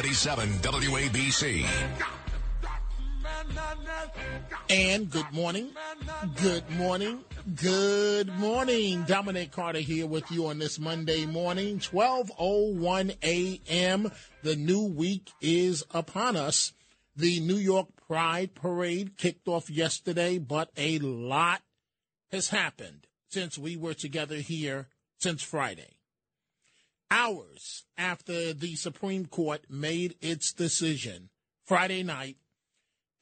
77 WABC. And good morning, good morning, good morning. Dominic Carter here with you on this Monday morning, 12.01 a.m. The new week is upon us. The New York Pride Parade kicked off yesterday, but a lot has happened since we were together here since Friday hours after the Supreme Court made its decision Friday night,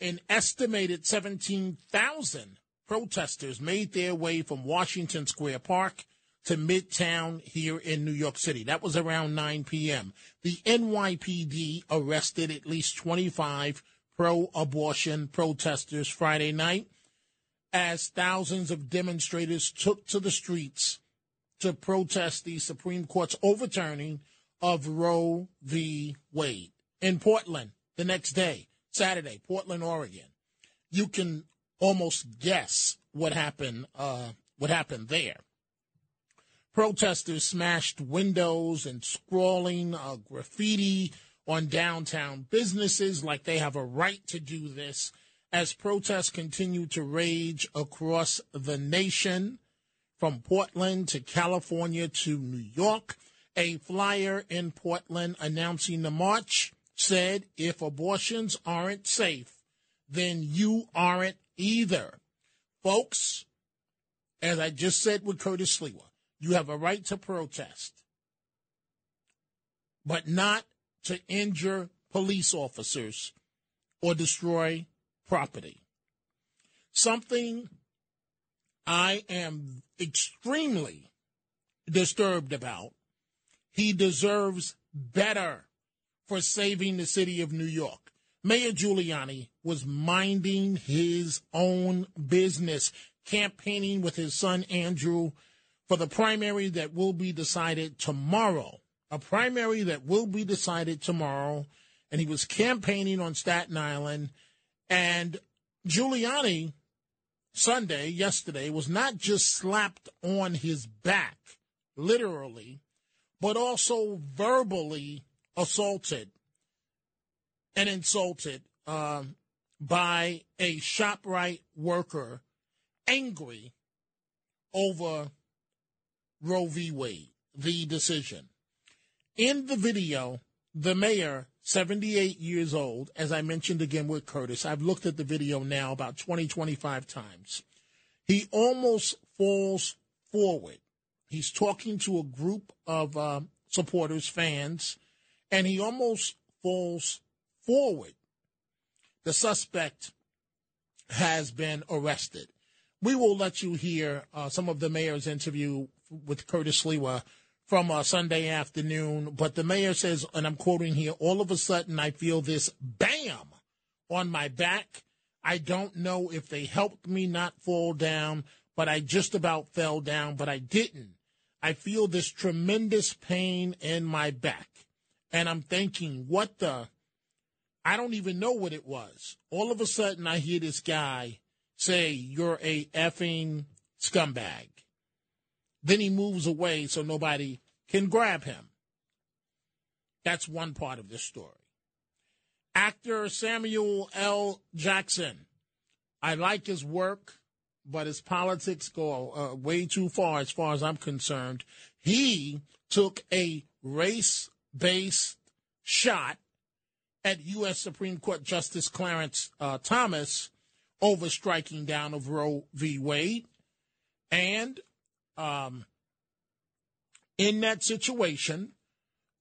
an estimated 17,000 protesters made their way from Washington Square Park to Midtown here in New York City. That was around 9 p.m. The NYPD arrested at least 25 pro abortion protesters Friday night as thousands of demonstrators took to the streets to protest the Supreme Court's overturning of Roe v. Wade. In Portland, the next day, Saturday, Portland, Oregon, you can almost guess what happened. Uh, what happened there? Protesters smashed windows and scrawling uh, graffiti on downtown businesses like they have a right to do this as protests continue to rage across the nation from Portland to California to New York. A flyer in Portland announcing the march said, if abortions aren't safe, then you aren't either. Folks, as I just said with Curtis Sliwa, you have a right to protest, but not to injure police officers or destroy property. Something I am extremely disturbed about. He deserves better for saving the city of New York. Mayor Giuliani was minding his own business, campaigning with his son Andrew for the primary that will be decided tomorrow. A primary that will be decided tomorrow. And he was campaigning on Staten Island. And Giuliani Sunday, yesterday, was not just slapped on his back, literally, but also verbally assaulted and insulted um, by a ShopRite worker angry over Roe v. Wade, the decision. In the video, the mayor 78 years old, as I mentioned again with Curtis. I've looked at the video now about 20, 25 times. He almost falls forward. He's talking to a group of uh, supporters, fans, and he almost falls forward. The suspect has been arrested. We will let you hear uh, some of the mayor's interview with Curtis Sliwa from a Sunday afternoon. But the mayor says, and I'm quoting here, all of a sudden I feel this bam on my back. I don't know if they helped me not fall down, but I just about fell down, but I didn't. I feel this tremendous pain in my back. And I'm thinking, what the? I don't even know what it was. All of a sudden, I hear this guy say, You're a effing scumbag. Then he moves away so nobody can grab him. That's one part of this story. Actor Samuel L. Jackson. I like his work, but his politics go uh, way too far as far as I'm concerned. He took a race based shot at U.S. Supreme Court Justice Clarence uh, Thomas over striking down of Roe v. Wade. And um, in that situation,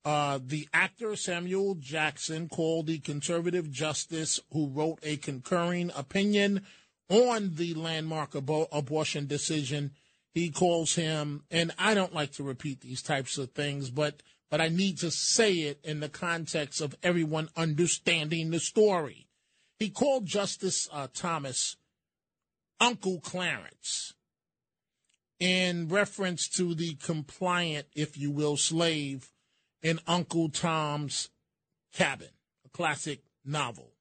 uh, the actor Samuel Jackson called the conservative justice who wrote a concurring opinion on the landmark abo- abortion decision. He calls him, and I don't like to repeat these types of things, but but I need to say it in the context of everyone understanding the story. He called Justice uh, Thomas Uncle Clarence in reference to the compliant, if you will, slave in Uncle Tom's Cabin, a classic novel.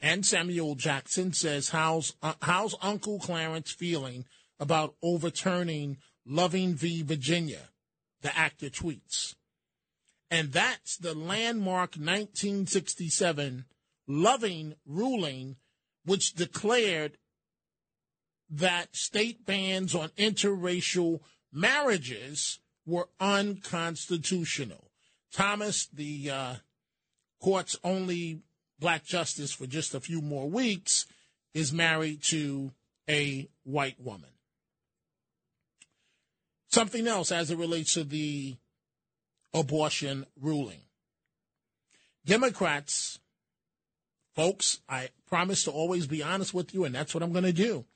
And Samuel Jackson says, how's, uh, how's Uncle Clarence feeling about overturning Loving v. Virginia? The actor tweets. And that's the landmark 1967 Loving ruling, which declared that state bans on interracial marriages were unconstitutional. Thomas, the uh, court's only black justice for just a few more weeks, is married to a white woman. Something else as it relates to the abortion ruling. Democrats, folks, I promise to always be honest with you, and that's what I'm going to do.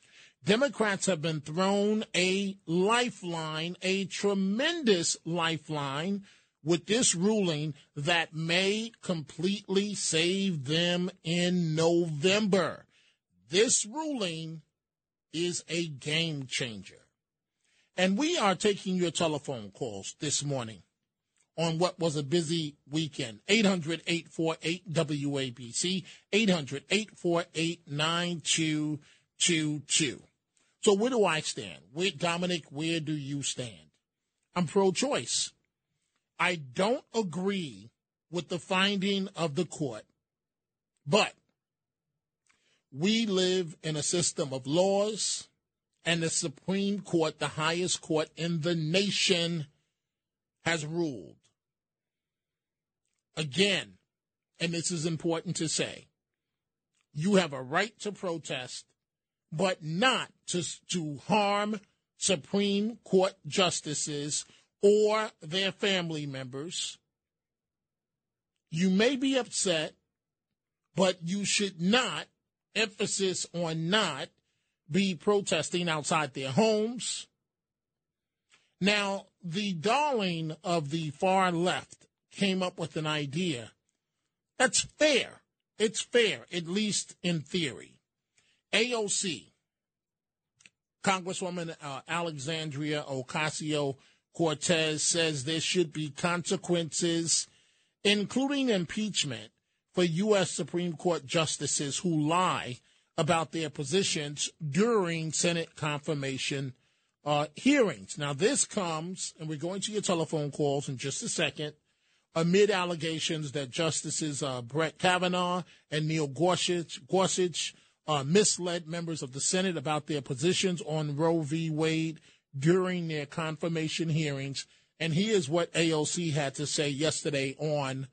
Democrats have been thrown a lifeline, a tremendous lifeline, with this ruling that may completely save them in November. This ruling is a game changer. And we are taking your telephone calls this morning on what was a busy weekend. 800 848 WABC, 800 848 9222. So where do I stand? Where, Dominic, where do you stand? I'm pro choice. I don't agree with the finding of the court, but we live in a system of laws, and the Supreme Court, the highest court in the nation, has ruled. Again, and this is important to say, you have a right to protest but not to, to harm Supreme Court justices or their family members. You may be upset, but you should not, emphasis on not, be protesting outside their homes. Now, the darling of the far left came up with an idea that's fair. It's fair, at least in theory. AOC, Congresswoman uh, Alexandria Ocasio Cortez says there should be consequences, including impeachment, for U.S. Supreme Court justices who lie about their positions during Senate confirmation uh, hearings. Now, this comes, and we're going to your telephone calls in just a second, amid allegations that Justices uh, Brett Kavanaugh and Neil Gorsuch, Gorsuch uh, misled members of the Senate about their positions on Roe v. Wade during their confirmation hearings. And here's what AOC had to say yesterday on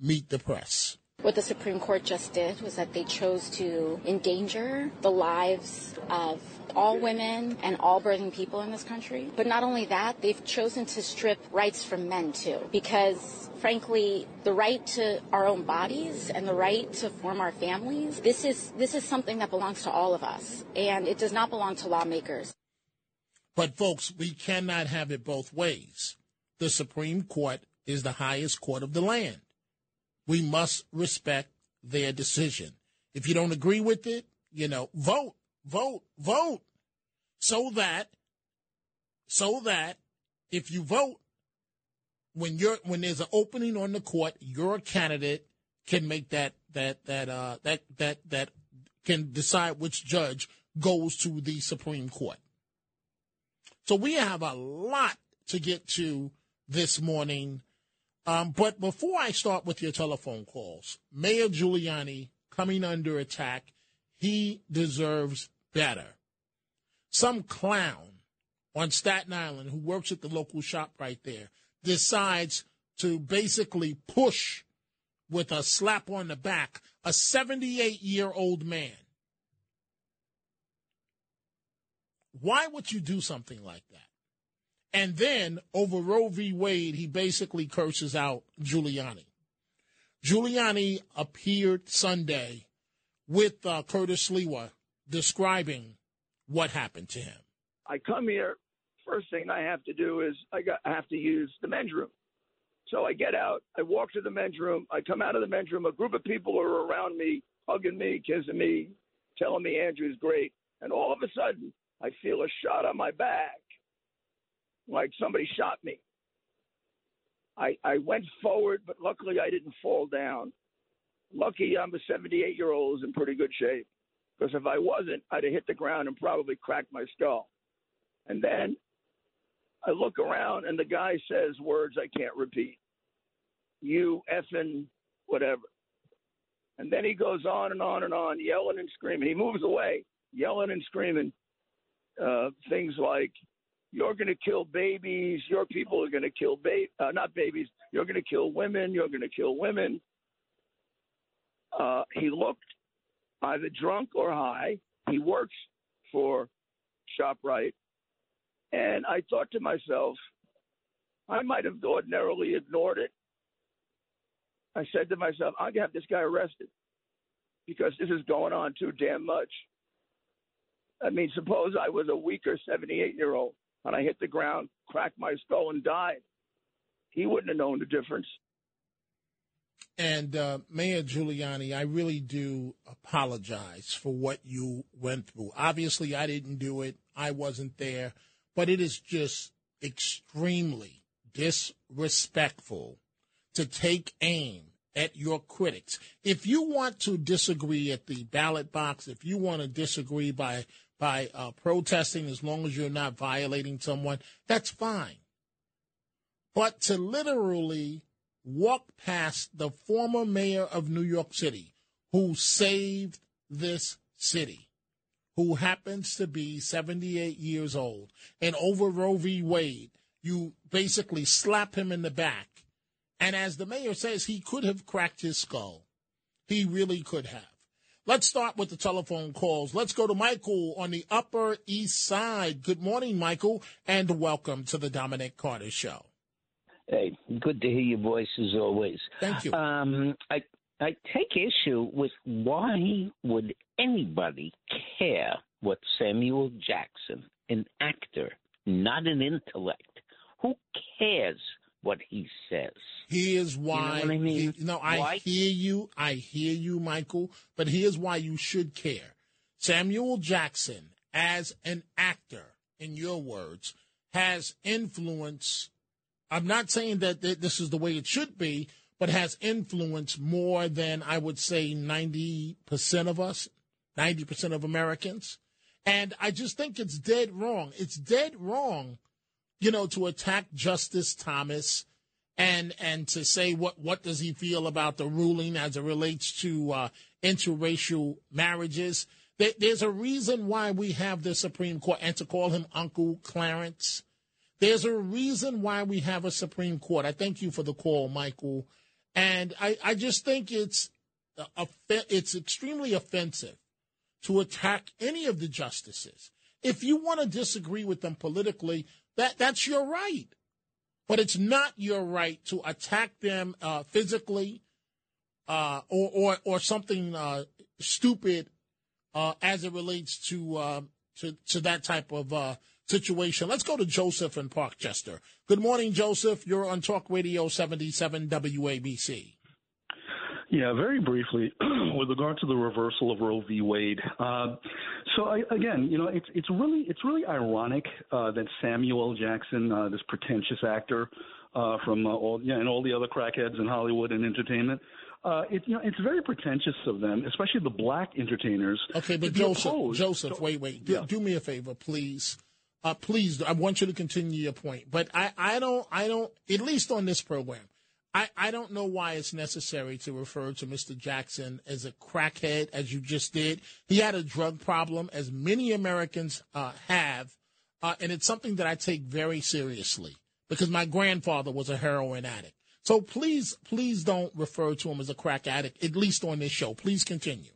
Meet the Press. What the Supreme Court just did was that they chose to endanger the lives of all women and all birthing people in this country. But not only that, they've chosen to strip rights from men too, because frankly, the right to our own bodies and the right to form our families, this is this is something that belongs to all of us, and it does not belong to lawmakers. But folks, we cannot have it both ways. The Supreme Court is the highest court of the land. We must respect their decision. If you don't agree with it, you know, vote vote, vote, so that, so that if you vote, when you're when there's an opening on the court, your candidate can make that that that uh that that that can decide which judge goes to the Supreme Court. So we have a lot to get to this morning. Um, but before I start with your telephone calls, Mayor Giuliani coming under attack he deserves better. Some clown on Staten Island who works at the local shop right there decides to basically push with a slap on the back a 78 year old man. Why would you do something like that? And then over Roe v. Wade, he basically curses out Giuliani. Giuliani appeared Sunday with uh, Curtis Sliwa describing what happened to him. I come here. First thing I have to do is I, got, I have to use the men's room. So I get out, I walk to the men's room, I come out of the men's room, a group of people are around me, hugging me, kissing me, telling me Andrew's great. And all of a sudden, I feel a shot on my back, like somebody shot me. I, I went forward, but luckily I didn't fall down. Lucky I'm a 78 year old who's in pretty good shape. Because if I wasn't, I'd have hit the ground and probably cracked my skull. And then I look around and the guy says words I can't repeat. You effing whatever. And then he goes on and on and on, yelling and screaming. He moves away, yelling and screaming uh, things like, "You're going to kill babies. Your people are going to kill ba- uh, not babies. You're going to kill women. You're going to kill women." Uh, he looked either drunk or high. He works for ShopRite, and I thought to myself, I might have ordinarily ignored it. I said to myself, I'm gonna have this guy arrested because this is going on too damn much. I mean, suppose I was a weaker 78 year old and I hit the ground, cracked my skull, and died. He wouldn't have known the difference. And uh, Mayor Giuliani, I really do apologize for what you went through. Obviously, I didn't do it, I wasn't there, but it is just extremely disrespectful to take aim at your critics. If you want to disagree at the ballot box, if you want to disagree by by uh, protesting, as long as you're not violating someone, that's fine. But to literally walk past the former mayor of New York City, who saved this city, who happens to be 78 years old, and over Roe v. Wade, you basically slap him in the back. And as the mayor says, he could have cracked his skull. He really could have. Let's start with the telephone calls. Let's go to Michael on the Upper East Side. Good morning, Michael, and welcome to the Dominic Carter Show. Hey, good to hear your voice as always. Thank you. Um, I I take issue with why would anybody care what Samuel Jackson, an actor, not an intellect, who cares what he says? Here's why. You know I mean? He, no, I why? hear you. I hear you, Michael. But here's why you should care. Samuel Jackson, as an actor, in your words, has influence. I'm not saying that this is the way it should be, but has influence more than I would say 90% of us, 90% of Americans. And I just think it's dead wrong. It's dead wrong, you know, to attack Justice Thomas and and to say what what does he feel about the ruling as it relates to uh, interracial marriages. There, there's a reason why we have the Supreme Court, and to call him Uncle Clarence. There's a reason why we have a Supreme Court. I thank you for the call, Michael. And I, I just think it's it's extremely offensive to attack any of the justices. If you want to disagree with them politically, that that's your right. But it's not your right to attack them uh, physically uh, or, or or something uh, stupid uh, as it relates to, uh, to to that type of uh, situation. Let's go to Joseph in Parkchester. Good morning, Joseph. You're on Talk Radio 77 WABC. Yeah, very briefly, with regard to the reversal of Roe v. Wade. Uh, so I, again, you know, it's it's really it's really ironic uh, that Samuel Jackson, uh, this pretentious actor uh, from uh, all yeah, and all the other crackheads in Hollywood and entertainment. Uh, it, you know, it's very pretentious of them, especially the black entertainers. Okay, but Joseph, opposed Joseph, to- wait, wait. Do, Yeah. do me a favor, please. Uh, please, I want you to continue your point, but I, I don't, I don't, at least on this program, I, I don't know why it's necessary to refer to Mr. Jackson as a crackhead, as you just did. He had a drug problem, as many Americans uh, have, uh, and it's something that I take very seriously because my grandfather was a heroin addict. So please, please don't refer to him as a crack addict, at least on this show. Please continue.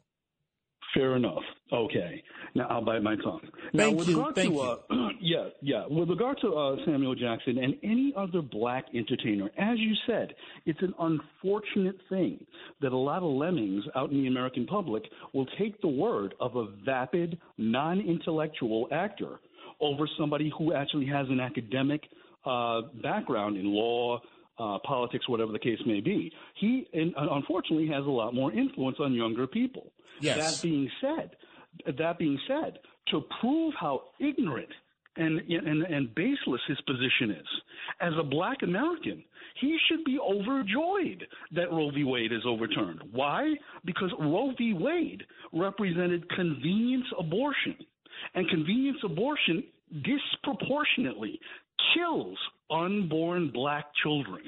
Fair enough. Okay. Now I'll bite my tongue. Now, Thank with you. regard Thank to, uh, yeah, yeah. With regard to uh, Samuel Jackson and any other black entertainer, as you said, it's an unfortunate thing that a lot of lemmings out in the American public will take the word of a vapid, non-intellectual actor over somebody who actually has an academic uh, background in law, uh, politics, whatever the case may be. He, and, uh, unfortunately, has a lot more influence on younger people. Yes. That being said, that being said, to prove how ignorant and, and and baseless his position is, as a Black American, he should be overjoyed that Roe v. Wade is overturned. Why? Because Roe v. Wade represented convenience abortion, and convenience abortion disproportionately kills unborn black children.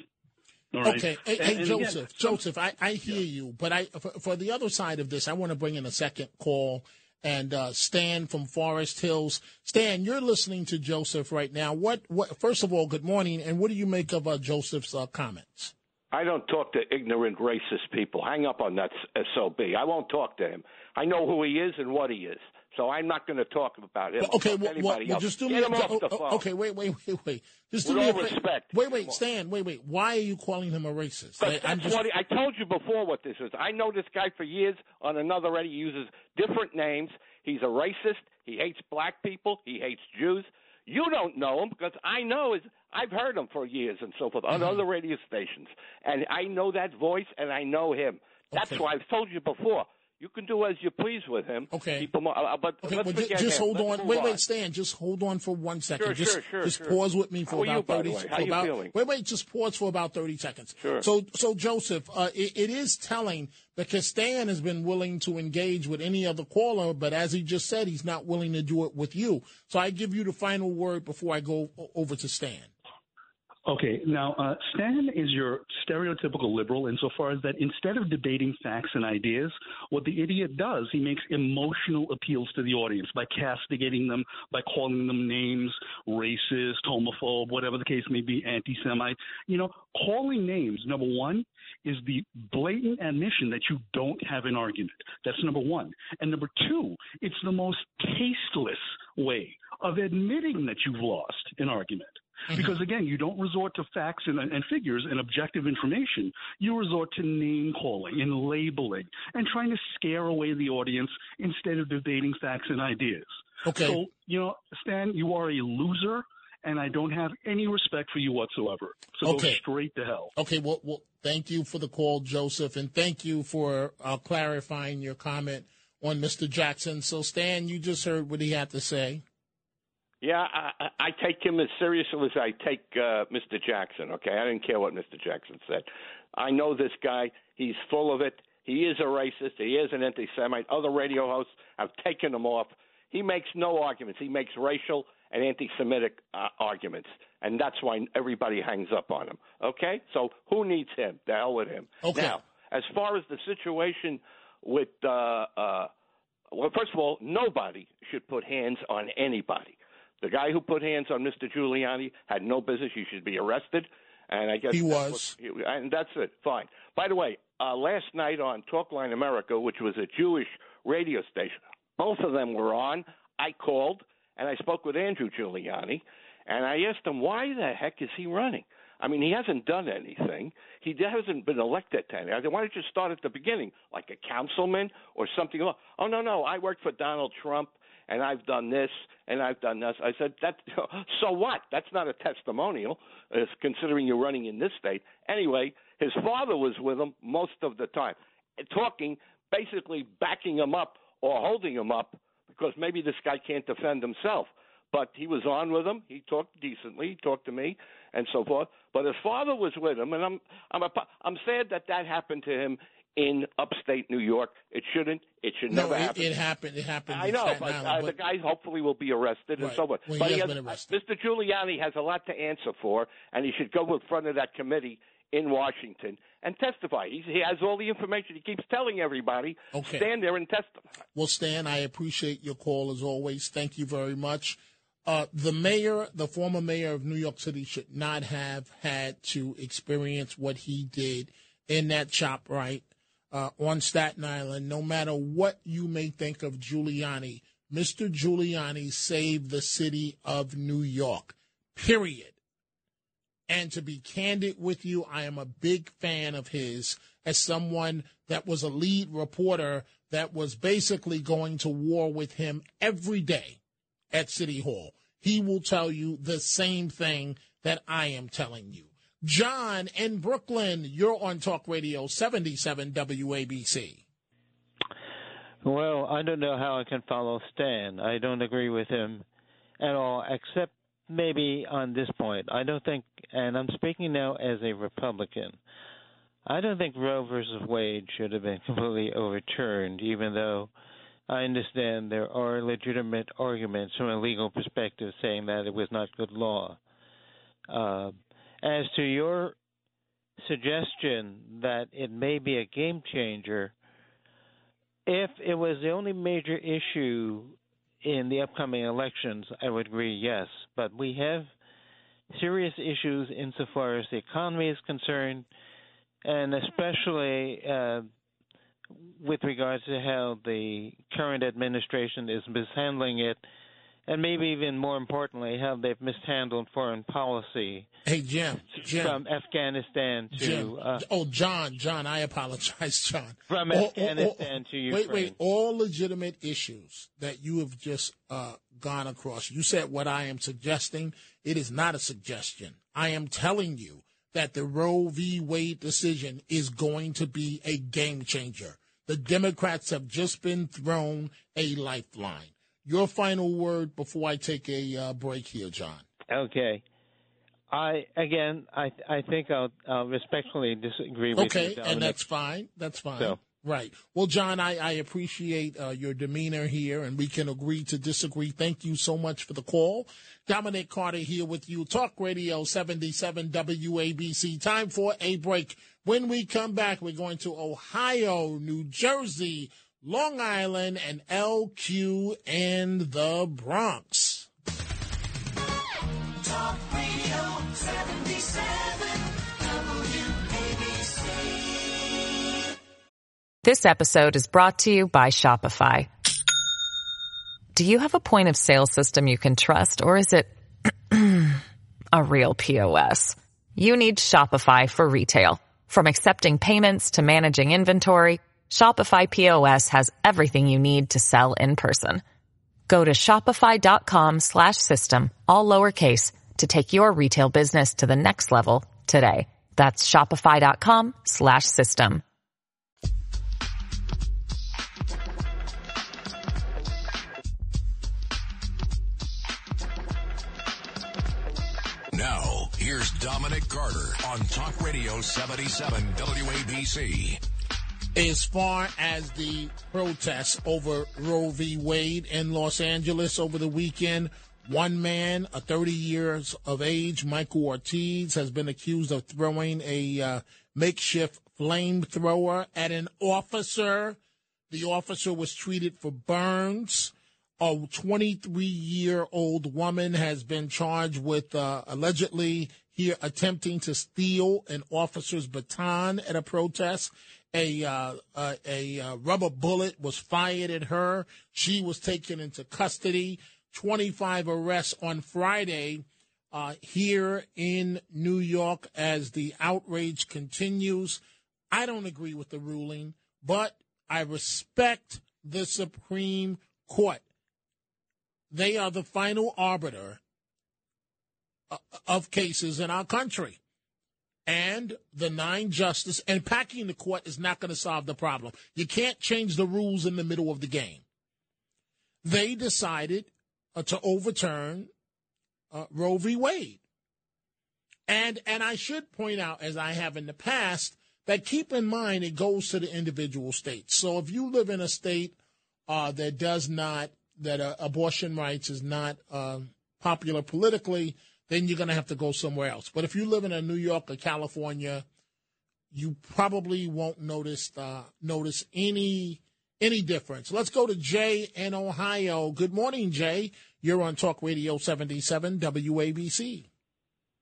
Right? Okay, hey, And- hey, and again, Joseph, Joseph, I, I hear you, but I for, for the other side of this, I want to bring in a second call. And uh, Stan from Forest Hills, Stan, you're listening to Joseph right now. What? What? First of all, good morning, and what do you make of uh, Joseph's uh, comments? I don't talk to ignorant racist people. Hang up on that SOB. I won't talk to him. I know who he is and what he is. So I'm not going to talk about him. Okay, well, anybody well, else. just do Get me him a, off oh, the oh, phone. Okay, wait, wait, wait, wait. Just do With me all a respect. Wait, wait, Stan, wait, wait. Why are you calling him a racist? I, just, what he, I told you before what this is. I know this guy for years on another radio. He uses different names. He's a racist. He hates black people. He hates Jews. You don't know him because I know his. I've heard him for years and so forth on Mm-hmm. other radio stations, and I know that voice and I know him. That's Okay. why I've told you before. You can do as you please with him. Okay. Him, uh, but Okay, let's well, ju- forget just hold Let's on. Wait, on. wait, Stan. Just hold on for one second. Sure, just, sure, sure, just sure. pause with me for How are you, about thirty. How you feeling? Wait, wait. Just pause for about thirty seconds. Sure. So, so Joseph, uh, it, it is telling because Stan has been willing to engage with any other caller, but as he just said, he's not willing to do it with you. So I give you the final word before I go over to Stan. Okay, now uh, Stan is your stereotypical liberal insofar as that instead of debating facts and ideas, what the idiot does, he makes emotional appeals to the audience by castigating them, by calling them names, racist, homophobe, whatever the case may be, anti Semite. You know, calling names, number one, is the blatant admission that you don't have an argument. That's number one. And number two, it's the most tasteless way of admitting that you've lost an argument. Because again, you don't resort to facts and, and figures and objective information. You resort to name calling and labeling and trying to scare away the audience instead of debating facts and ideas. Okay. So, you know, Stan, you are a loser, and I don't have any respect for you whatsoever. So Okay. go straight to hell. Okay, well, well, thank you for the call, Joseph, and thank you for uh, clarifying your comment on Mr. Jackson. So, Stan, you just heard what he had to say. Yeah, I, I I take him as seriously as I take uh, Mr. Jackson. Okay, I didn't care what Mr. Jackson said. I know this guy. He's full of it. He is a racist. He is an anti-Semite. Other radio hosts have taken him off. He makes no arguments. He makes racial and anti-Semitic uh, arguments, and that's why everybody hangs up on him. Okay, so who needs him? The hell with him. Okay. Now, as far as the situation with, uh, uh, well, first of all, nobody should put hands on anybody. The guy who put hands on Mr. Giuliani had no business. He should be arrested. And I guess He was. what- and that's it. Fine. By the way, uh, last night on Talkline America, which was a Jewish radio station, both of them were on. I called and I spoke with Andrew Giuliani, and I asked him why the heck is he running. I mean, he hasn't done anything. He hasn't been elected to anything. I said, why don't you start at the beginning, like a councilman or something? Oh no, no, I worked for Donald Trump and I've done this and I've done this. I said that. So what? That's not a testimonial, uh, considering you're running in this state. Anyway, his father was with him most of the time, talking, basically backing him up or holding him up because maybe this guy can't defend himself. But he was on with him. He talked decently. He talked to me and so forth. But his father was with him, and I'm I'm a, I'm sad that that happened to him in upstate New York. It shouldn't. It should No, never it, happen. it happened. It happened. I know, Staten but, Island, uh, but the guy hopefully will be arrested and so on. Well, he but has has, been arrested. Mr. Giuliani has a lot to answer for, and he should go in front of that committee in Washington and testify. He's, he has all the information. He keeps telling everybody, Okay. stand there and testify. Well, Stan, I appreciate your call as always. Thank you very much. Uh, the mayor, the former mayor of New York City, should not have had to experience what he did in that ShopRite uh, on Staten Island. No matter what you may think of Giuliani, Mr. Giuliani saved the city of New York. Period. And to be candid with you, I am a big fan of his as someone that was a lead reporter that was basically going to war with him every day at City Hall. He will tell you the same thing that I am telling you. John in Brooklyn, you're on Talk Radio 77 WABC. Well, I don't know how I can follow Stan. I don't agree with him at all, except maybe on this point. I don't think, and I'm speaking now as a Republican, I don't think Roe versus Wade should have been completely overturned, even though I understand there are legitimate arguments from a legal perspective saying that it was not good law. Uh, as to your suggestion that it may be a game changer, if it was the only major issue in the upcoming elections, I would agree yes. But we have serious issues insofar as the economy is concerned, and especially uh, with regards to how the current administration is mishandling it and maybe even more importantly, how they've mishandled foreign policy. Hey, Jim, Jim from Afghanistan to Jim, uh, oh John, John, I apologize, John. From All- all- Afghanistan all- to Ukraine. Wait, wait, all legitimate issues that you have just uh, gone across. You said what I am suggesting. It is not a suggestion. I am telling you that the Roe v. Wade decision is going to be a game changer. The Democrats have just been thrown a lifeline. Your final word before I take a uh, break here, John. okay. I again, I I think I'll, I'll respectfully disagree with you, Okay, and that's fine. That's fine. So- Right. Well, John, I, I appreciate uh, your demeanor here, and we can agree to disagree. Thank you so much for the call. Dominic Carter here with you. Talk Radio 77 WABC. Time for a break. When we come back, we're going to Ohio, New Jersey, Long Island, and LQ and the Bronx. Talk Radio 77 WABC. This episode is brought to you by Shopify. Do you have a point of sale system you can trust, or is it a real POS? You need Shopify for retail. From accepting payments to managing inventory, Shopify POS has everything you need to sell in person. Go to shopify.com slash system, all lowercase, to take your retail business to the next level today. That's shopify.com slash system. Now, here's Dominic Carter on Talk Radio 77 WABC. As far as the protests over Roe v. Wade in Los Angeles over the weekend, one man, a 30 years of age, Michael Ortiz, has been accused of throwing a uh, makeshift flamethrower at an officer. The officer was treated for burns. A 23 year old woman has been charged with uh, allegedly here attempting to steal an officer's baton at a protest. A uh, uh, a uh, rubber bullet was fired at her. She was taken into custody. 25 arrests on Friday uh, here in New York as the outrage continues. I don't agree with the ruling, but I respect the Supreme Court. They are the final arbiter uh, of cases in our country. And the nine justice and packing the court is not going to solve the problem. You can't change the rules in the middle of the game. They decided uh, to overturn uh, Roe v. Wade. And and I should point out, as I have in the past, that keep in mind it goes to the individual states. So if you live in a state uh, that does not that uh, abortion rights is not uh, popular politically, then you're going to have to go somewhere else. But if you live in a New York or California, you probably won't notice uh, notice any any difference. Let's go to Jay in Ohio. Good morning, Jay. You're on Talk Radio 77 WABC.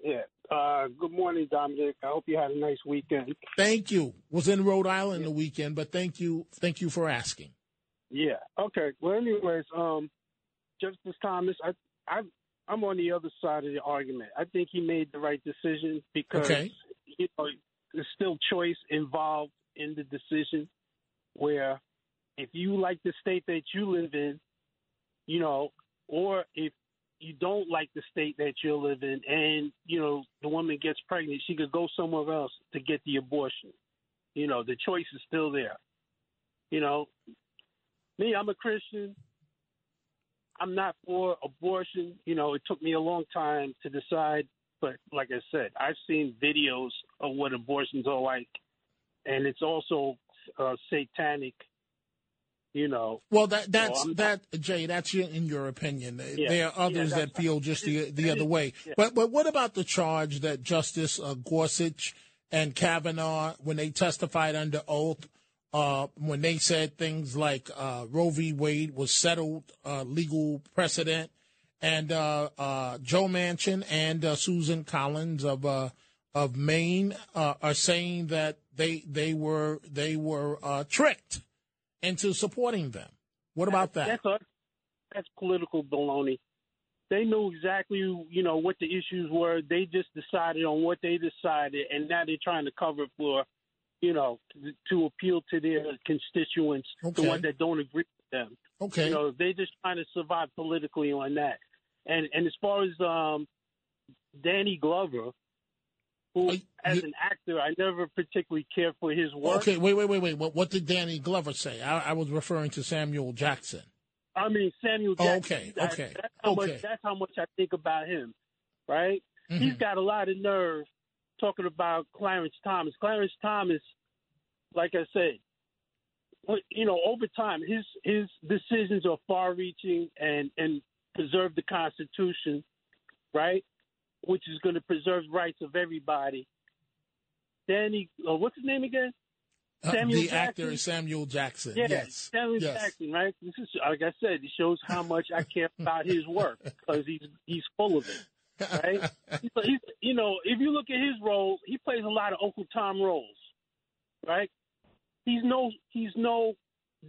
Yeah. Uh, good morning, Dominic. I hope you had a nice weekend. Thank you. Was in Rhode Island the weekend, but thank you, thank you for asking. Yeah. Okay. Well, anyways, um, Justice Thomas, I, I, I'm on the other side of the argument. I think he made the right decision because Okay. you know there's still choice involved in the decision. Where if you like the state that you live in, you know, or if you don't like the state that you live in, and you know the woman gets pregnant, she could go somewhere else to get the abortion. You know, the choice is still there. You know, me, I'm a Christian. I'm not for abortion. You know, it took me a long time to decide, but like I said, I've seen videos of what abortions are like, and it's also uh, satanic. You know, Well, that that's I'm- that Jay. That's your, in your opinion. Yeah. There are others Yeah, that feel just the the other way. Yeah. But but what about the charge that Justice uh, Gorsuch and Kavanaugh, when they testified under oath, uh, when they said things like uh, Roe v. Wade was settled uh, legal precedent, and uh, uh, Joe Manchin and uh, Susan Collins of of Maine are saying that they they were they were tricked into supporting them. What about that? That's a, that's political baloney. They knew exactly, you know, what the issues were. They just decided on what they decided, and now they're trying to cover for, you know, to appeal to their constituents, Okay. the ones that don't agree with them. Okay. You know, they're just trying to survive politically on that. And and as far as um, Danny Glover, who as an actor, I never particularly cared for his work. Okay, wait, wait, wait, wait. What, what did Danny Glover say? I, I was referring to Samuel Jackson. I mean Samuel Oh, Jackson. okay, that- okay, That's how okay. much. That's how much I think about him. Right? Mm-hmm. He's got a lot of nerve talking about Clarence Thomas. Clarence Thomas, like I said, you know, over time, his his decisions are far-reaching and and preserve the Constitution, right? Which is going to preserve rights of everybody. Danny, uh, what's his name again? Uh, Samuel the actor Jackson? is Samuel Jackson. Yeah, yes. Samuel yes. Jackson, right? This is like I said, it shows how much I care about his work because he's he's full of it, right? he's, he's, you know, if you look at his roles, he plays a lot of Uncle Tom roles, right? He's no he's no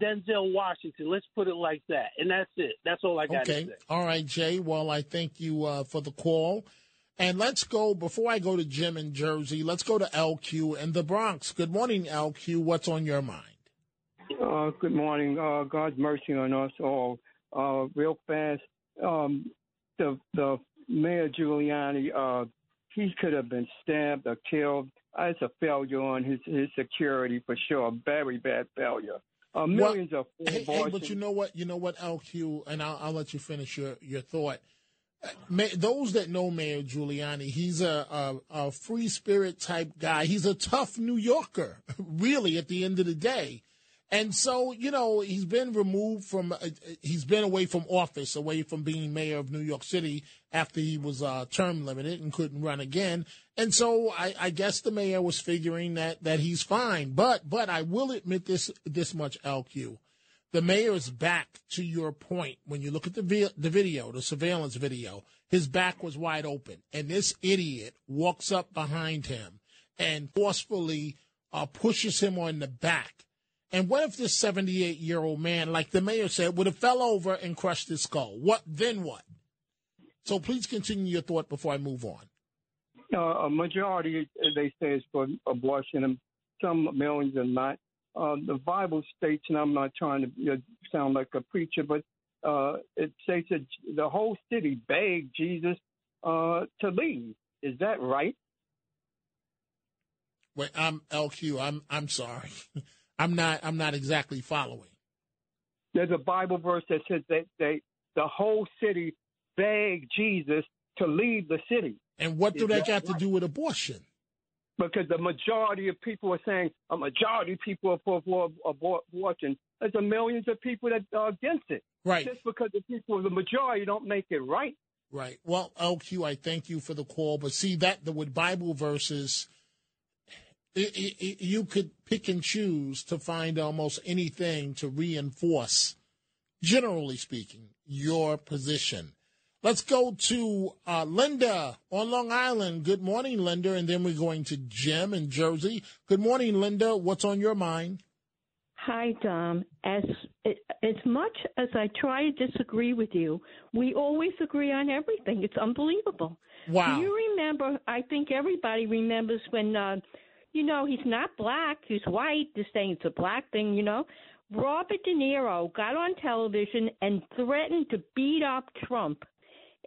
Denzel Washington. Let's put it like that, and that's it. That's all I got to Okay. say. All right, Jay. Well, I thank you uh, for the call. And let's go, before I go to Jim in Jersey, let's go to LQ in the Bronx. Good morning, LQ. What's on your mind? Uh, good morning. Uh, God's mercy on us all. Uh, real fast, um, the the Mayor Giuliani, uh, he could have been stabbed or killed. It's a failure on his his security for sure. A very bad failure. Uh, millions of Hey, hey, but you know what? You know what, LQ, and I'll, I'll let you finish your, your thought. Uh, Ma- Those that know Mayor Giuliani, he's a, a, a free spirit type guy. He's a tough New Yorker, really, at the end of the day. And so, you know, he's been removed from, uh, he's been away from office, away from being mayor of New York City after he was uh, term limited and couldn't run again. And so I, I guess the mayor was figuring that, that he's fine. But, but I will admit this, this much, LQ. The mayor's back, to your point, when you look at the, vi- the video, the surveillance video, his back was wide open. And this idiot walks up behind him and forcefully uh, pushes him on the back. And what if this 78 year old man, like the mayor said, would have fell over and crushed his skull? What then? What? So please continue your thought before I move on. uh, a majority, they say, is for abortion, and some millions are not. Uh, the Bible states, and I'm not trying to you know, sound like a preacher, but uh, it states that the whole city begged Jesus uh, to leave. Is that right? Wait, I'm LQ. I'm I'm sorry. I'm not I'm not exactly following. There's a Bible verse that says that they, the whole city begged Jesus to leave the city. And what do Is that got to do with abortion? because the majority of people are saying a majority of people are for, for abor- abortion. There's a millions of people that are against it. Right. Just because the people, the majority, don't make it right. Right. Well, LQ, I thank you for the call, but see that the with Bible verses, i i you could pick and choose to find almost anything to reinforce, generally speaking, your position. Let's go to uh, Linda on Long Island. Good morning, Linda. And then we're going to Jim in Jersey. Good morning, Linda. What's on your mind? Hi, Dom. As as much as I try to disagree with you, we always agree on everything. It's unbelievable. Wow. Do you remember? I think everybody remembers when, uh, you know, he's not black, he's white. They're saying it's a black thing, you know. Robert De Niro got on television and threatened to beat up Trump,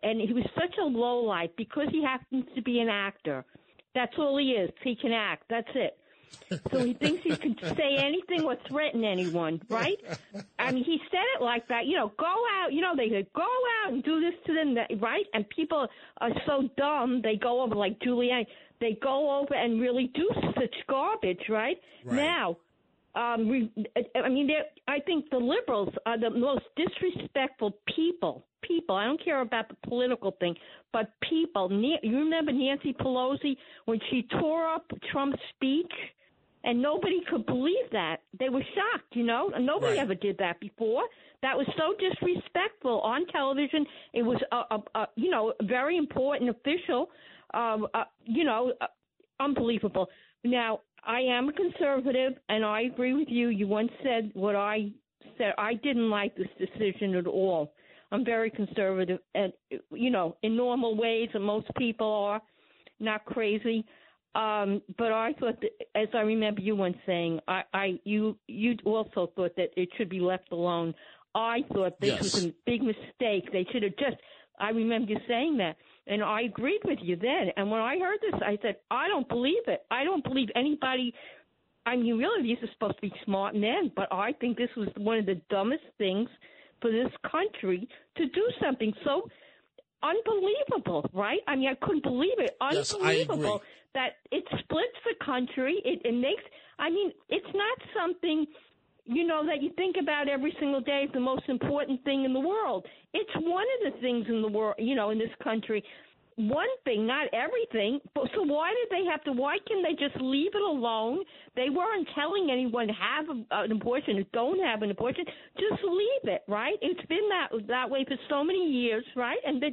and he was such a lowlife because he happens to be an actor. That's all he is. He can act. That's it. So he thinks he can say anything or threaten anyone, right? I mean, he said it like that. You know, go out. You know, they said go out and do this to them, right? And people are so dumb they go over like Giuliani. They go over and really do such garbage, right? Right. Now, um, we, I mean, they're- I think the liberals are the most disrespectful people. People. I don't care about the political thing, but people. You remember Nancy Pelosi when she tore up Trump's speech, and nobody could believe that. They were shocked. You know, nobody Right. ever did that before. That was so disrespectful on television. It was a, a, a you know, a very important official. Um, uh, you know, uh, unbelievable. Now, I am a conservative, and I agree with you. You once said what I said. I didn't like this decision at all. I'm very conservative, and you know, in normal ways, and most people are not crazy. Um, but I thought, that, as I remember you once saying, I, I, you, you also thought that it should be left alone. I thought this was a big mistake. They should have just. I remember you saying that, and I agreed with you then. And when I heard this, I said, I don't believe it. I don't believe anybody. I mean, really, these are supposed to be smart men, but I think this was one of the dumbest things for this country to do something so unbelievable, right? I mean, I couldn't believe it. Yes, Unbelievable agree. that it splits the country. It, it makes. I mean, it's not something you know that you think about every single day is the most important thing in the world. It's one of the things in the world, you know, in this country. One thing, not everything. But so why did they have to? Why can they just leave it alone? They weren't telling anyone to have a, an abortion or don't have an abortion. Just leave it, right? It's been that that way for so many years, right? And that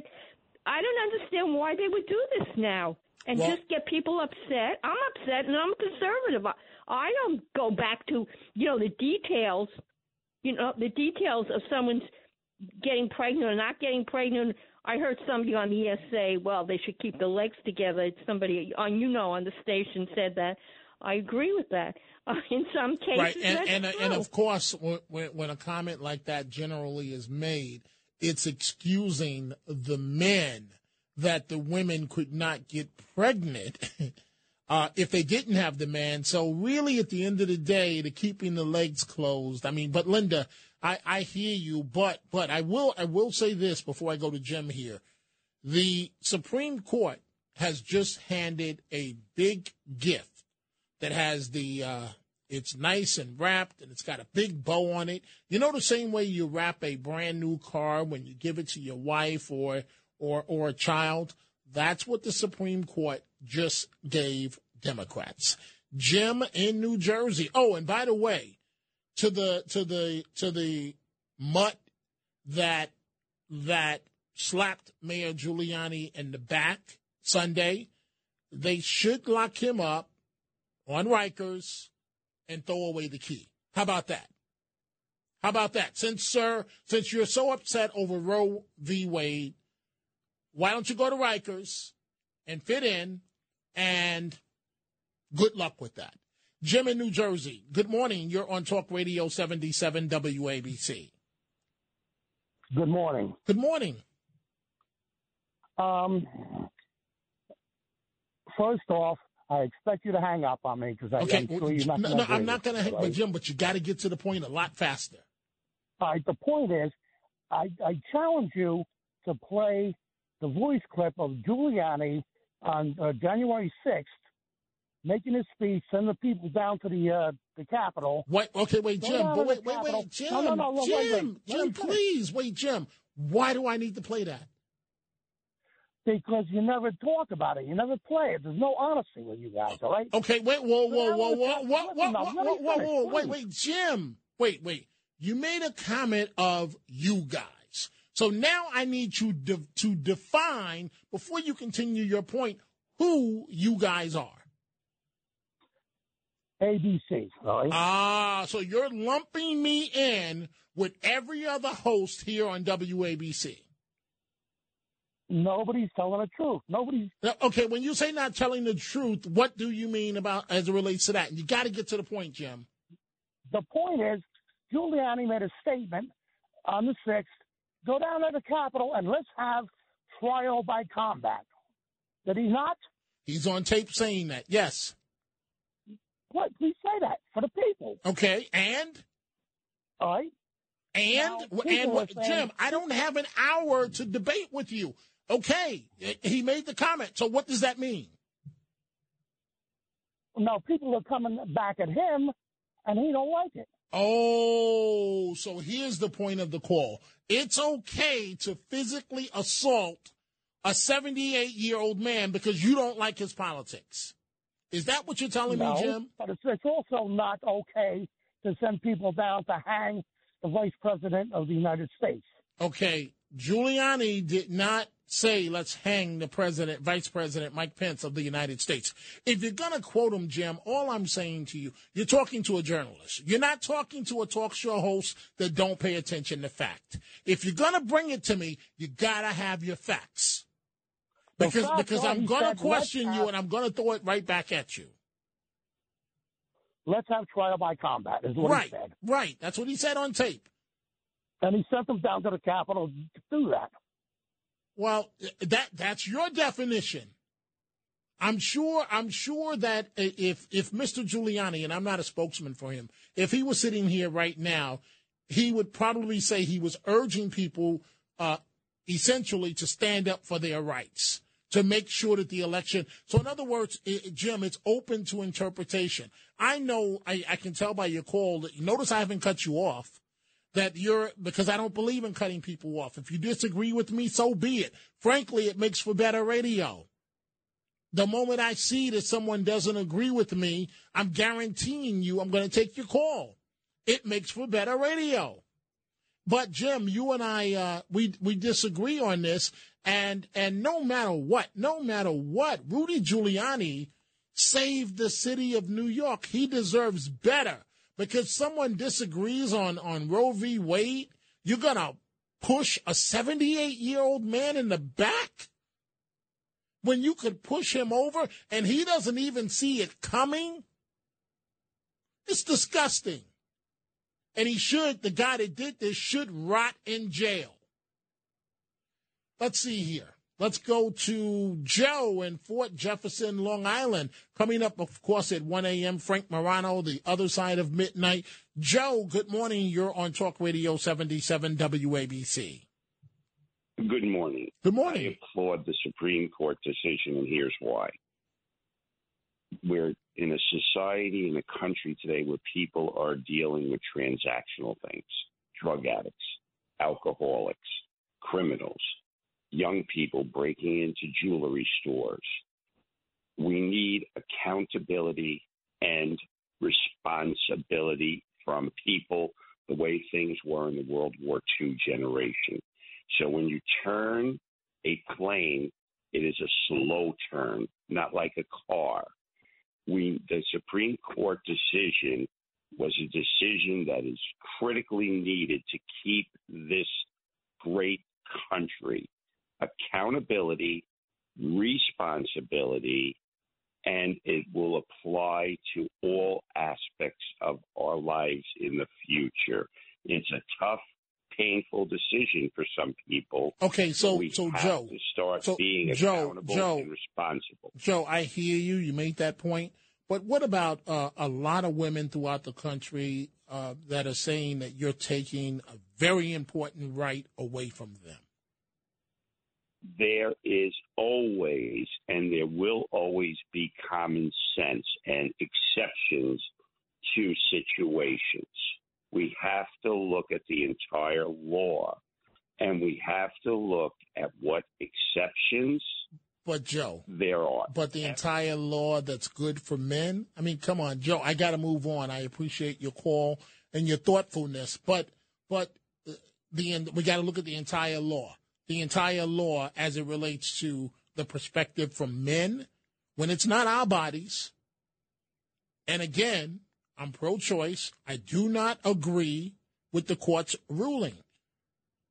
I don't understand why they would do this now and Well- just get people upset. I'm upset, and I'm conservative. I, don't go back to you know the details, you know the details of someone's getting pregnant or not getting pregnant. I heard somebody on the ES say, "Well, they should keep the legs together." It's somebody on you know on the station said that. I agree with that. Uh, in some cases, right, and and, and of course, when when a comment like that generally is made, it's excusing the men that the women could not get pregnant uh, if they didn't have the man. So really, at the end of the day, the keeping the legs closed. I mean, but Linda, I, I hear you, but but I will I will say this before I go to Jim here. The Supreme Court has just handed a big gift that has the uh, it's nice and wrapped and it's got a big bow on it. You know the same way you wrap a brand new car when you give it to your wife or or or a child. That's what the Supreme Court just gave Democrats. Jim in New Jersey. Oh, and by the way, to the to the to the mutt that that slapped Mayor Giuliani in the back Sunday, they should lock him up on Rikers and throw away the key. How about that? How about that? Since sir, since you're so upset over Roe v. Wade, why don't you go to Rikers and fit in and good luck with that. Jim in New Jersey, good morning. You're on Talk Radio 77 WABC. Good morning. Good morning. Um, first off, I expect you to hang up on me because Okay, I'm sure you're not. no, no, I'm not going to, but right? Jim, but you got to get to the point a lot faster. All right. The point is, I, I challenge you to play the voice clip of Giuliani on uh, January 6th, making his speech, send the people down to the uh, the Capitol. Wait, okay, wait, Jim, but wait, wait, wait, Jim, No, no, no, no, Jim, wait, wait. Jim, please, wait, Jim. Why do I need to play that? because you never talk about it. You never play it. There's no honesty with you guys, all right? Okay, wait, whoa, whoa, whoa, whoa, whoa, whoa, whoa, whoa, whoa, wait, wait, Jim, wait, wait. You made a comment of you guys. So now I need you de- to define, before you continue your point, who you guys are. ABC, right? Ah, so you're lumping me in with every other host here on WABC. Nobody's telling the truth. Nobody's. Okay, when you say not telling the truth, what do you mean about as it relates to that? You got to get to the point, Jim. The point is, Giuliani made a statement on the 6th go down to the Capitol and let's have trial by combat. Did he not? He's on tape saying that. Yes. What? Please say that for the people. Okay, and all right, and Now, and what, saying- Jim? I don't have an hour to debate with you. Okay, he made the comment. So what does that mean? Now people are coming back at him, and he don't like it. Oh, so here's the point of the call. It's okay to physically assault a 78 year old man because you don't like his politics. Is that what you're telling no, me, Jim? but it's, it's also not okay to send people down to hang the vice president of the United States. Okay, Giuliani did not say let's hang the president, vice president Mike Pence of the United States. If you're going to quote him, Jim, all I'm saying to you, you're talking to a journalist. You're not talking to a talk show host that don't pay attention to fact. If you're going to bring it to me, you got to have your facts. Because facts because I'm going to question you have- and I'm going to throw it right back at you. Let's have trial by combat, is what Right, he said. right. That's what he said on tape. And he sent them down to the Capitol to do that. Well, that that's your definition. I'm sure. I'm sure that if if Mr. Giuliani and I'm not a spokesman for him, if he was sitting here right now, he would probably say he was urging people, uh, essentially, to stand up for their rights, to make sure that the election. So, in other words, i Jim, it's open to interpretation. I know. I, I can tell by your call that. Notice I haven't cut you off that you're because I don't believe in cutting people off. If you disagree with me, so be it. Frankly, it makes for better radio. The moment I see that someone doesn't agree with me, I'm guaranteeing you I'm going to take your call. It makes for better radio. But Jim, you and I uh, we we disagree on this and and no matter what, no matter what, Rudy Giuliani saved the city of New York. He deserves better because someone disagrees on, on Roe v. Wade, you're going to push a 78 year old man in the back when you could push him over and he doesn't even see it coming? It's disgusting. And he should, the guy that did this should rot in jail. Let's see here. Let's go to Joe in Port Jefferson, Long Island. Coming up, of course, at 1 a.m., Frank Morano, the other side of midnight. Joe, good morning. You're on Talk Radio 77 WABC. Good morning. Good morning. I applaud the Supreme Court decision, and here's why. We're in a society, in a country today where people are dealing with transactional things drug addicts, alcoholics, criminals, young people breaking into jewelry stores. We need accountability and responsibility from people the way things were in the World War II generation. So when you turn a plane, it is a slow turn, not like a car. We the Supreme Court decision was a decision that is critically needed to keep this great country accountability, responsibility, and it will apply to all aspects of our lives in the future. It's a tough, painful decision for some people. Okay, so so have Joe, to start so being Joe, accountable Joe, and responsible. Joe, I hear you. You made that point. But what about uh, a lot of women throughout the country uh, that are saying that you're taking a very important right away from them? There is always and there will always be common sense and exceptions to situations. We have to look at the entire law. and we have to look at what exceptions But Joe, there are. but the entire law that's good for men. I mean, come on, Joe. I got to move on. I appreciate your call and your thoughtfulness, but but uh, the we got to look at the entire law, the entire law as it relates to the perspective from men when it's not our bodies. And again, I'm pro-choice. I do not agree with the court's ruling,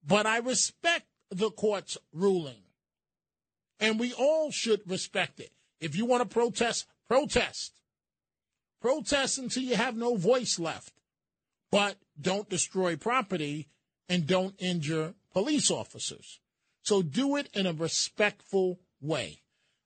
but I respect the court's ruling. And we all should respect it. If you want to protest, protest. Protest until you have no voice left. But don't destroy property and don't injure police officers. So do it in a respectful way.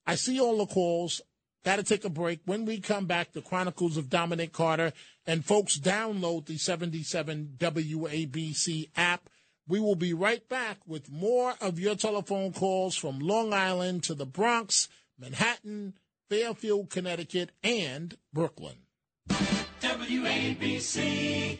I see all the calls. Got to take a break. When we come back, the Chronicles of Dominic Carter, and folks download the 77 WABC app. We will be right back with more of your telephone calls from Long Island to the Bronx, Manhattan, Fairfield, Connecticut, and Brooklyn. WABC.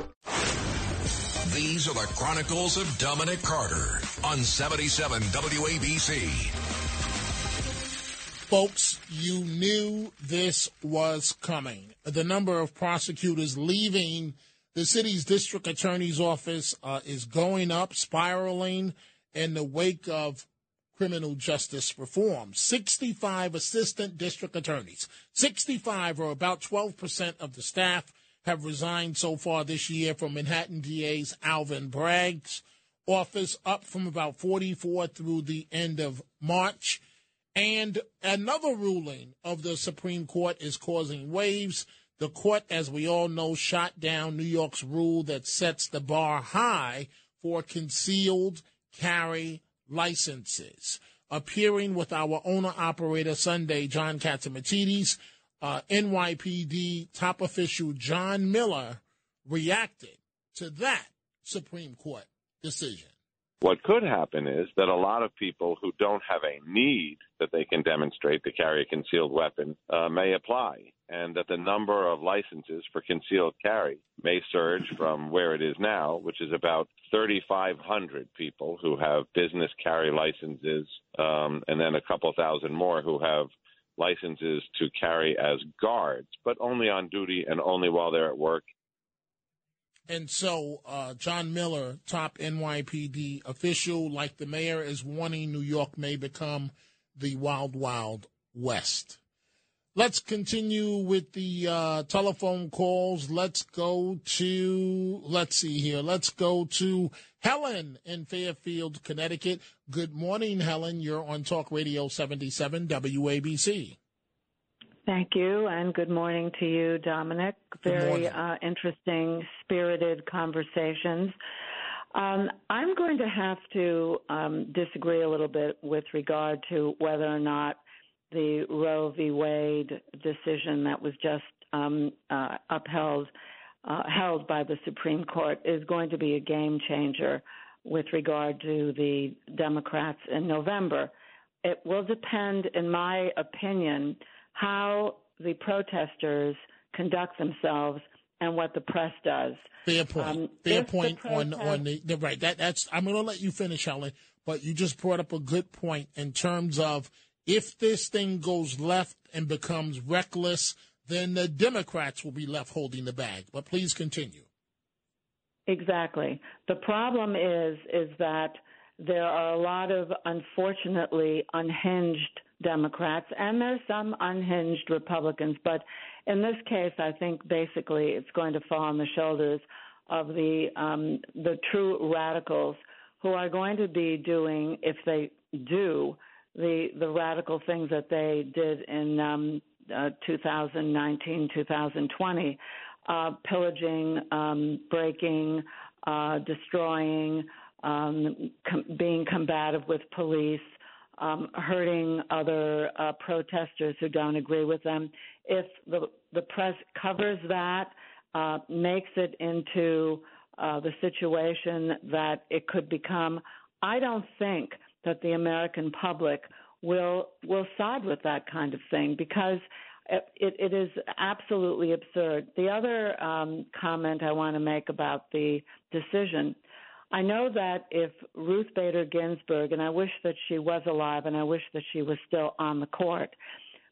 These are the Chronicles of Dominic Carter on 77 WABC. Folks, you knew this was coming. The number of prosecutors leaving the city's district attorney's office uh, is going up, spiraling in the wake of criminal justice reform. 65 assistant district attorneys, 65 or about 12% of the staff have resigned so far this year from Manhattan DA's Alvin Bragg's office, up from about 44 through the end of March. And another ruling of the Supreme Court is causing waves. The court, as we all know, shot down New York's rule that sets the bar high for concealed carry licenses. Appearing with our owner operator Sunday, John Catsimatidis, uh, NYPD top official John Miller reacted to that Supreme Court decision. What could happen is that a lot of people who don't have a need that they can demonstrate to carry a concealed weapon uh, may apply, and that the number of licenses for concealed carry may surge from where it is now, which is about 3,500 people who have business carry licenses, um, and then a couple thousand more who have licenses to carry as guards, but only on duty and only while they're at work And so, uh, John Miller, top NYPD official, like the mayor, is warning New York may become the wild, wild west. Let's continue with the uh, telephone calls. Let's go to, let's see here. Let's go to Helen in Fairfield, Connecticut. Good morning, Helen. You're on Talk Radio 77 WABC. Thank you, and good morning to you, Dominic. Very uh, interesting, spirited conversations. Um, I'm going to have to um, disagree a little bit with regard to whether or not the Roe v. Wade decision that was just um, uh, upheld, uh, held by the Supreme Court, is going to be a game changer with regard to the Democrats in November. It will depend, in my opinion, how the protesters conduct themselves and what the press does. Fair point. Um, Fair point on on the, the right. That that's. I'm going to let you finish, Helen. But you just brought up a good point in terms of if this thing goes left and becomes reckless, then the Democrats will be left holding the bag. But please continue. Exactly. The problem is is that there are a lot of unfortunately unhinged Democrats and there's some unhinged Republicans, but in this case I think basically it's going to fall on the shoulders of the um, the true radicals who are going to be doing if they do the the radical things that they did in um, uh, 2019 2020 uh, pillaging um, breaking uh, destroying um, com- being combative with police, um, hurting other uh, protesters who don't agree with them. If the the press covers that, uh, makes it into uh, the situation that it could become, I don't think that the American public will will side with that kind of thing because it, it is absolutely absurd. The other um, comment I want to make about the decision. I know that if Ruth Bader Ginsburg, and I wish that she was alive and I wish that she was still on the court,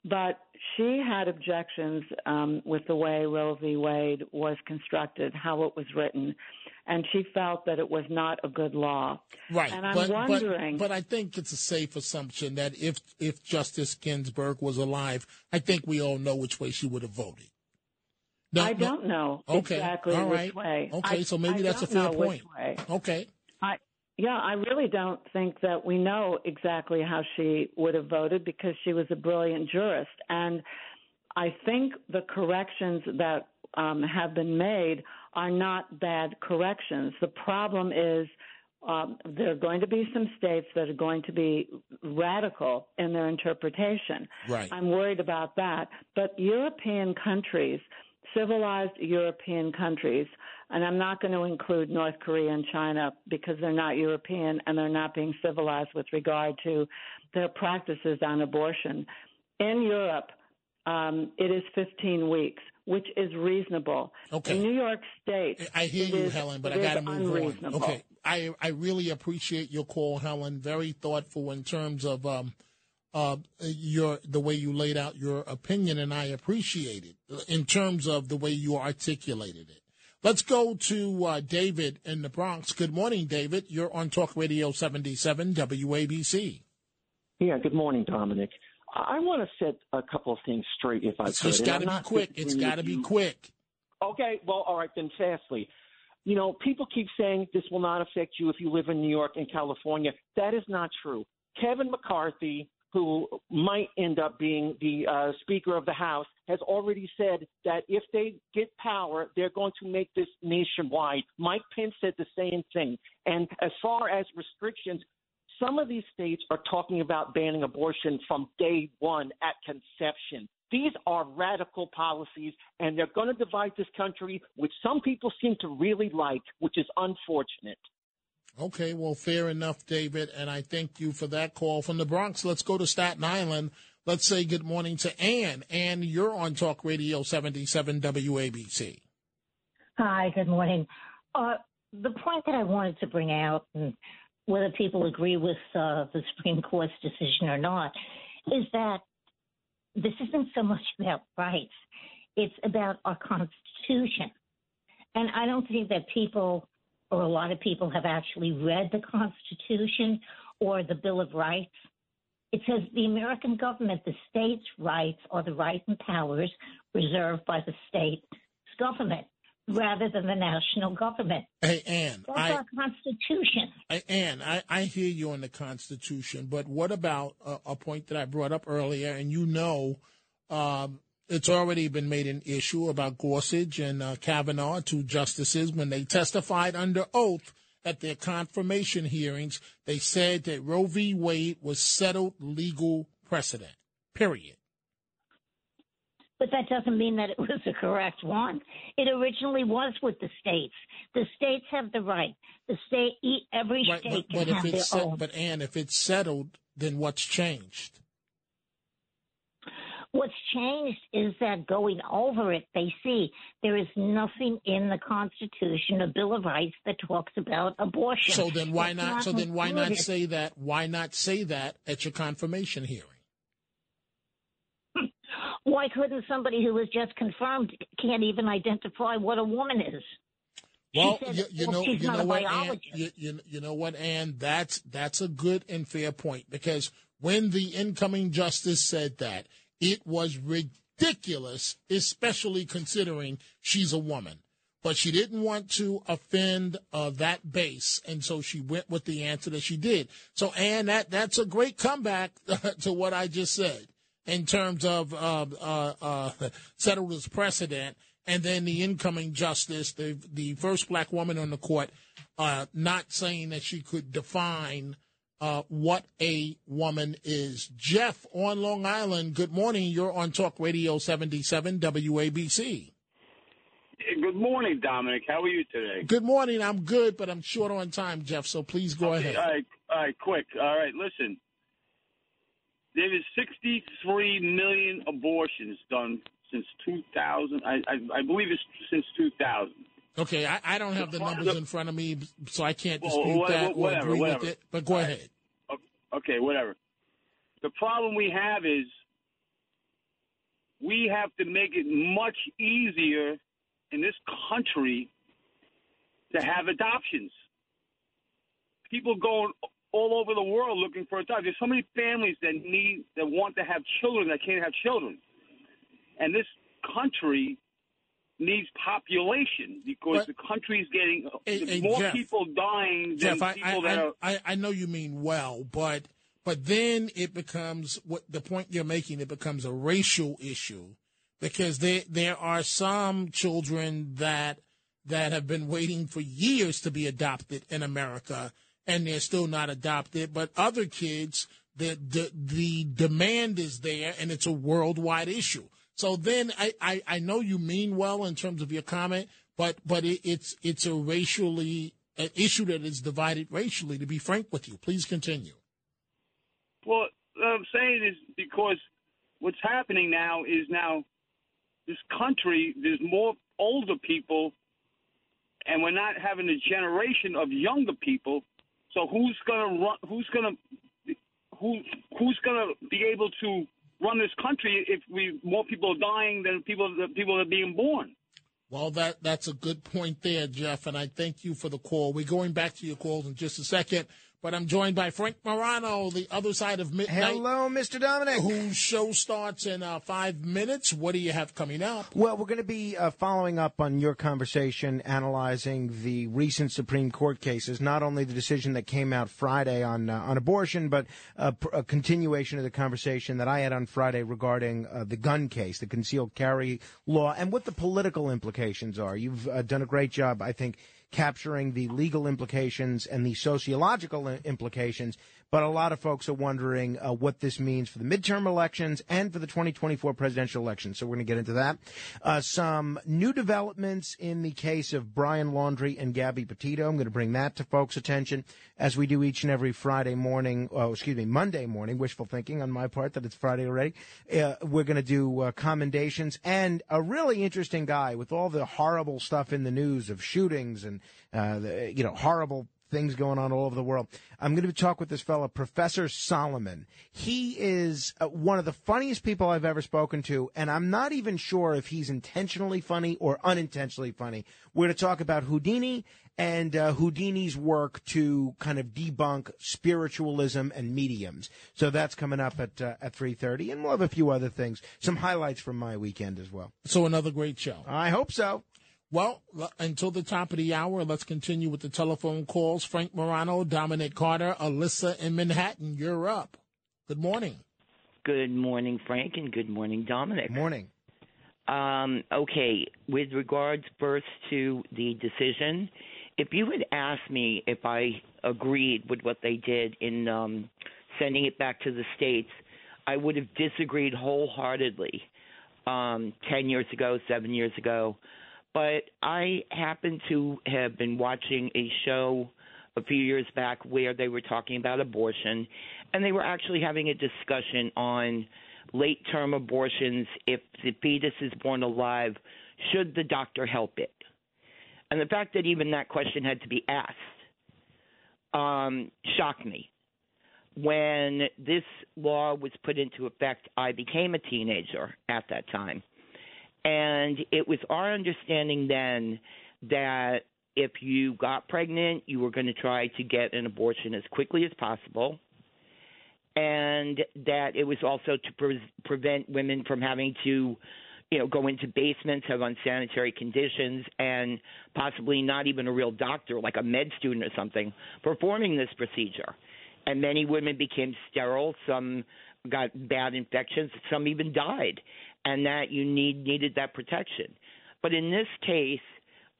but she had objections um, with the way Roe v. Wade was constructed, how it was written, and she felt that it was not a good law. Right. And I'm but, wondering. But, but I think it's a safe assumption that if if Justice Ginsburg was alive, I think we all know which way she would have voted. No, I don't know Okay. exactly All which way. Okay, I- so maybe I that's a fair know which point. way. Okay. I yeah, I really don't think that we know exactly how she would have voted because she was a brilliant jurist, and I think the corrections that um, have been made are not bad corrections. The problem is. Um, there are going to be some states that are going to be radical in their interpretation. Right. I'm worried about that. But European countries, civilized European countries, and I'm not going to include North Korea and China because they're not European and they're not being civilized with regard to their practices on abortion. In Europe, um, it is 15 weeks, which is reasonable. Okay. In New York State, I hear you, is- Helen, but it I got to move on. unreasonable. Okay, I I really appreciate your call, Helen. Very thoughtful in terms of um, uh, your the way you laid out your opinion, and I appreciate it in terms of the way you articulated it. Let's go to uh, David in the Bronx. Good morning, David. You're on Talk Radio 77 WABC. Yeah, good morning, Dominic. I want to set a couple of things straight if I It's could. just and got to be quick. It's got to be quick. Okay, well, all right, then fastly. You know, people keep saying this will not affect you if you live in New York and California. That is not true. Kevin McCarthy, who might end up being the uh, Speaker of the House, has already said that if they get power, they're going to make this nationwide. Mike Pence said the same thing. And as far as restrictions, some of these states are talking about banning abortion from day one at conception. These are radical policies, and they're going to divide this country, which some people seem to really like, which is unfortunate. Okay, well, fair enough, David, and I thank you for that call from the Bronx. Let's go to Staten Island. Let's say good morning to Ann. Ann, you're on Talk Radio 77 WABC. Hi, good morning. Uh, the point that I wanted to bring out, and whether people agree with uh, the Supreme Court's decision or not, is that this isn't so much about rights, it's about our Constitution. And I don't think that people, or a lot of people, have actually read the Constitution or the Bill of Rights. It says the American government, the states' rights are the rights and powers reserved by the state's government rather than the national government. Hey, Ann, That's I, our Constitution. I, Ann, I, I hear you on the Constitution, but what about a, a point that I brought up earlier? And you know, um, it's already been made an issue about Gorsuch and uh, Kavanaugh, two justices, when they testified under oath at their confirmation hearings. They said that Roe v. Wade was settled legal precedent. Period. But that doesn't mean that it was the correct one. It originally was with the states. The states have the right. The state, every Right, state but, but can if have it's their set, own. but Ann, if it's settled, then what's changed? What's changed is that going over it, they see there is nothing in the Constitution, a Bill of Rights, that talks about abortion. So then why It's not? So then why not say that? Why not say that at your confirmation hearing? Why couldn't somebody who was just confirmed can't even identify what a woman is? Well, you, you well, know, you know what, Ann, you, you, you know what, Ann, that's that's a good and fair point because when the incoming justice said that, it was ridiculous, especially considering she's a woman. But she didn't want to offend uh, that base, and so she went with the answer that she did. So, Ann, that that's a great comeback to what I just said in terms of uh, uh, uh, settled as precedent. and then the incoming justice, the the first black woman on the court, uh, not saying that she could define uh, what a woman is. Jeff on Long Island. Good morning. You're on Talk Radio 77 WABC. Good morning, Dominic. How are you today? Good morning. I'm good, but I'm short on time, Jeff. So please go Okay, ahead. All right, all right, quick. All right, listen. There is 63 million abortions done since 2000. I, I, I believe it's since 2000. Okay, I, I don't have the numbers in front of me, so I can't Well, dispute that or whatever, agree whatever. with it. But go ahead. Okay, whatever. The problem we have is we have to make it much easier in this country to have adoptions. People going all over the world looking for adoption. There's so many families that need that want to have children that can't have children, and this country needs population because the country's getting uh, hey, more Jeff. people dying than Jeff, I, people I, that are. I, I know you mean well, but but then it becomes what the point you're making. It becomes a racial issue because there there are some children that that have been waiting for years to be adopted in America, and they're still not adopted. But other kids, the the, the demand is there, and it's a worldwide issue. So then I, I, I know you mean well in terms of your comment, but but it, it's it's a racially an issue that is divided racially. To be frank with you, please continue. Well, what I'm saying is because what's happening now is now this country there's more older people, and we're not having a generation of younger people. So who's gonna run? Who's gonna who who's gonna be able to run this country if we more people are dying than people the people are being born? Well, that that's a good point there, Jeff, and I thank you for the call. We're going back to your calls in just a second, but I'm joined by Frank Morano, the other side of midnight. Hello, Mr. Dominic. Whose show starts in uh, five minutes. What do you have coming up? Well, we're going to be uh, following up on your conversation, analyzing the recent Supreme Court cases, not only the decision that came out Friday on uh, on abortion, but uh, pr- a continuation of the conversation that I had on Friday regarding uh, the gun case, the concealed carry law, and what the political implications are. You've uh, done a great job, I think, capturing the legal implications and the sociological implications. But a lot of folks are wondering uh, what this means for the midterm elections and for the 2024 presidential election. So we're going to get into that. Uh, some new developments in the case of Brian Laundrie and Gabby Petito. I'm going to bring that to folks' attention as we do each and every Friday morning. Oh, excuse me, Monday morning. Wishful thinking on my part that it's Friday already. Uh, we're going to do uh, commendations and a really interesting guy with all the horrible stuff in the news of shootings and uh, the, you know horrible things going on all over the world. I'm going to talk with this fellow, Professor Solomon. He is uh, one of the funniest people I've ever spoken to, and I'm not even sure if he's intentionally funny or unintentionally funny. We're going to talk about Houdini and uh, Houdini's work to kind of debunk spiritualism and mediums. So that's coming up at uh, at 3:30, and we'll have a few other things, some highlights from my weekend as well. So another great show. I hope so. Well, until the top of the hour, let's continue with the telephone calls. Frank Morano, Dominic Carter, Alyssa in Manhattan. You're up. Good morning. Good morning, Frank, and good morning, Dominic. Good Morning. Um, okay, with regards first to the decision, if you had asked me if I agreed with what they did in um, sending it back to the states, I would have disagreed wholeheartedly um, 10 years ago, seven years ago. But I happen to have been watching a show a few years back where they were talking about abortion, and they were actually having a discussion on late term abortions. If the fetus is born alive, should the doctor help it? And the fact that even that question had to be asked um, shocked me. When this law was put into effect, I became a teenager at that time. And it was our understanding then that if you got pregnant, you were going to try to get an abortion as quickly as possible. And that it was also to pre- prevent women from having to, you know, go into basements, have unsanitary conditions, and possibly not even a real doctor, like a med student or something, performing this procedure. And many women became sterile. Some got bad infections. Some even died, and that you need needed that protection. But in this case,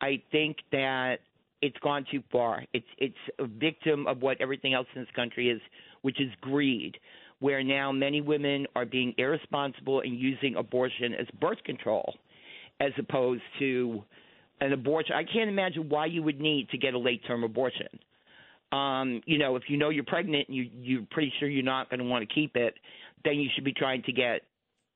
I think that it's gone too far. It's it's a victim of what everything else in this country is, which is greed, where now many women are being irresponsible and using abortion as birth control, as opposed to an abortion. I can't imagine why you would need to get a late term abortion. Um, you know, if you know you're pregnant and you you're pretty sure you're not going to want to keep it, then you should be trying to get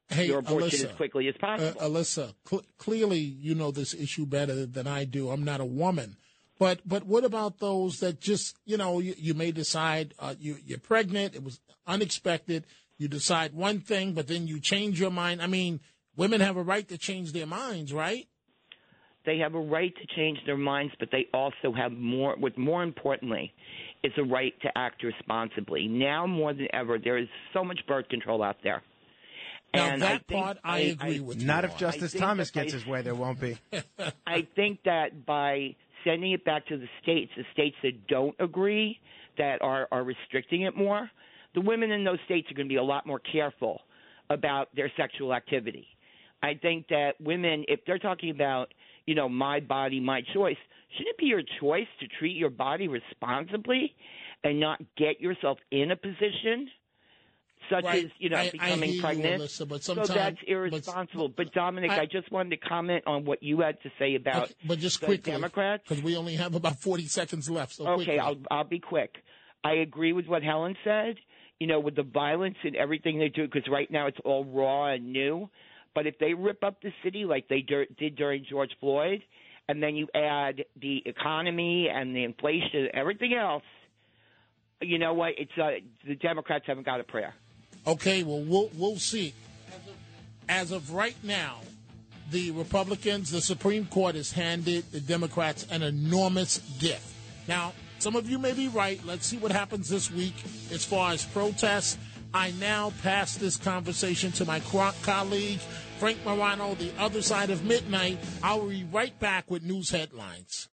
Hey, your abortion Alyssa, as quickly as possible. Uh, Alyssa, cl- clearly you know this issue better than I do. I'm not a woman. But but what about those that just you know you, you may decide uh, you you're pregnant it was unexpected you decide one thing but then you change your mind I mean women have a right to change their minds right they have a right to change their minds, but they also have more. What more importantly, is a right to act responsibly. Now more than ever, there is so much birth control out there. Now and I that think, part I, agree with you Not on. if Justice Thomas gets I- his way, there won't be. I think that by sending it back to the states, the states that don't agree, that are, are restricting it more, the women in those states are going to be a lot more careful about their sexual activity. I think that women, if they're talking about, you know, my body, my choice, shouldn't it be your choice to treat your body responsibly and not get yourself in a position such Right. as, you know, I- I becoming you, pregnant? Alyssa, but so that's irresponsible. But, Dominic, I, just wanted to comment on what you had to say about Okay, but just the quickly Democrats. because we only have about 40 seconds left so Okay, quickly. I'll I'll be quick. I agree with what Helen said. You know, with the violence and everything they do, because right now it's all raw and new. But if they rip up the city like they dur- did during George Floyd, and then you add the economy and the inflation, and everything else, you know what? It's uh, the Democrats haven't got a prayer. Okay, well, we'll we'll see. As of right now, the Republicans, the Supreme Court has handed the Democrats an enormous gift. Now, some of you may be right. Let's see what happens this week as far as protests. I now pass this conversation to my colleague, Frank Morano, the other side of midnight. I'll be right back with news headlines.